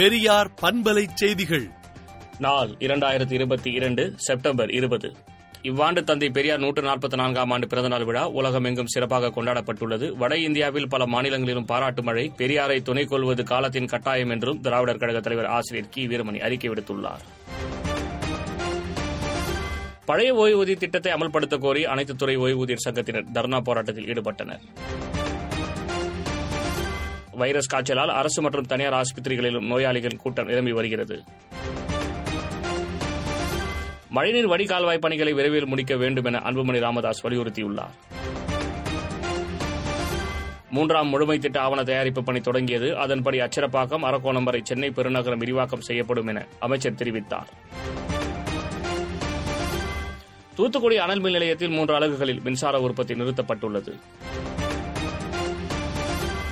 பெரியார் பண்பலை செய்திகள். நாள் இரண்டாயிரத்தி இருபத்தி இரண்டு செப்டம்பர் இருபது. இவ்வாண்டு தந்தை பெரியார் நூற்று நாற்பத்தி நான்காம் ஆண்டு பிறந்தநாள் விழா உலகமெங்கும் சிறப்பாக கொண்டாடப்பட்டுள்ளது. வட இந்தியாவில் பல மாநிலங்களிலும் பாராட்டு மழை பெரியாரை துணை கொள்வது காலத்தின் கட்டாயம் என்றும் திராவிடர் கழக தலைவர் ஆசிரியர் கி. வீரமணி அறிக்கை விடுத்துள்ளார். பழைய ஓய்வூதிய திட்டத்தை அமல்படுத்த கோரி அனைத்து துறை ஓய்வூதியர் சங்கத்தினர் தர்ணா போராட்டத்தில் ஈடுபட்டனர். வைரஸ் காய்ச்சலால் அரசு மற்றும் தனியார் ஆஸ்பத்திரிகளிலும் நோயாளிகள் கூட்டம் நிரம்பி வருகிறது. மழைநீர் வடிகால்வாய் பணிகளை விரைவில் முடிக்க வேண்டும் என அன்புமணி ராமதாஸ் வலியுறுத்தியுள்ளார். மூன்றாம் முழுமை திட்ட ஆவண தயாரிப்பு பணி தொடங்கியது. அதன்படி அச்சரப்பாக்கம் அரக்கோணம் வரை சென்னை பெருநகரம் விரிவாக்கம் செய்யப்படும் என அமைச்சர் தெரிவித்தார். தூத்துக்குடி அனல் மின் நிலையத்தில் மூன்று அலகுகளில் மின்சார உற்பத்தி நிறுத்தப்பட்டுள்ளது.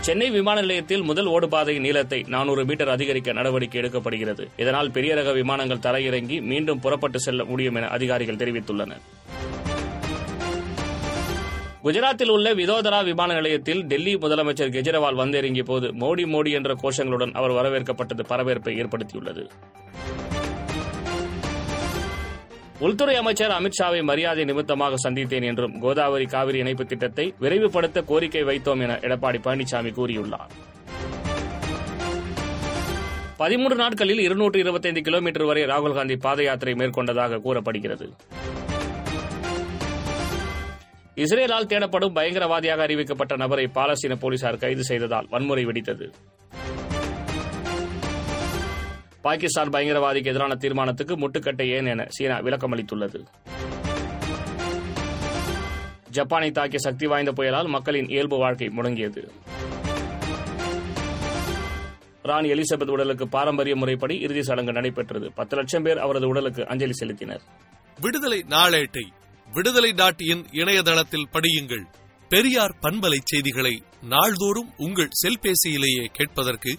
சென்னை விமான நிலையத்தில் முதல் ஓடுபாதை நீளத்தை நானூறு மீட்டர் அதிகரிக்க நடவடிக்கை எடுக்கப்படுகிறது. இதனால் பெரிய ரக விமானங்கள் தரையிறங்கி மீண்டும் புறப்பட்டு செல்ல முடியும் என அதிகாரிகள் தெரிவித்துள்ளனர். குஜராத்தில் உள்ள விதோதரா விமான நிலையத்தில் டெல்லி முதலமைச்சர் கெஜ்ரிவால் வந்திறங்கிய போது மோடி மோடி என்ற கோஷங்களுடன் அவர் வரவேற்கப்பட்டது பரவேற்பை ஏற்படுத்தியுள்ளது. உள்துறை அமைச்சர் அமித்ஷாவை மரியாதை நிமித்தமாக சந்தித்தேன் என்றும் கோதாவரி காவிரி இணைப்பு திட்டத்தை விரைவுபடுத்த கோரிக்கை வைத்தோம் என எடப்பாடி பழனிசாமி கூறியுள்ளார். பதிமூன்று நாட்களில் இருநூற்று இருபத்தைந்து கிலோமீட்டர் வரை ராகுல்காந்தி பாத யாத்திரை மேற்கொண்டதாக கூறப்படுகிறது. இஸ்ரேலால் தேடப்படும் பயங்கரவாதியாக அறிவிக்கப்பட்ட நபரை பாலஸ்தீன போலீசார் கைது செய்ததால் வன்முறை வெடித்தது. பாகிஸ்தான் பயங்கரவாதிக்கு எதிரான தீர்மானத்துக்கு முட்டுக்கட்டை ஏன் என சீனா விளக்கமளித்துள்ளது ஜப்பானை தாக்கிய சக்தி வாய்ந்த புயலால் மக்களின் இயல்பு வாழ்க்கை முடங்கியது. ராணி எலிசபெத் உடலுக்கு பாரம்பரிய முறைப்படி இறுதி சடங்கு நடைபெற்றது. பத்து லட்சம் பேர் அவரது உடலுக்கு அஞ்சலி செலுத்தினர். விடுதலை நாளேட்டை விடுதலை டாட் இன் இணையதளத்தில் படியுங்கள். பெரியார் பண்பலை செய்திகளை நாள்தோறும் உங்கள் செல்பேசியிலேயே கேட்பதற்கு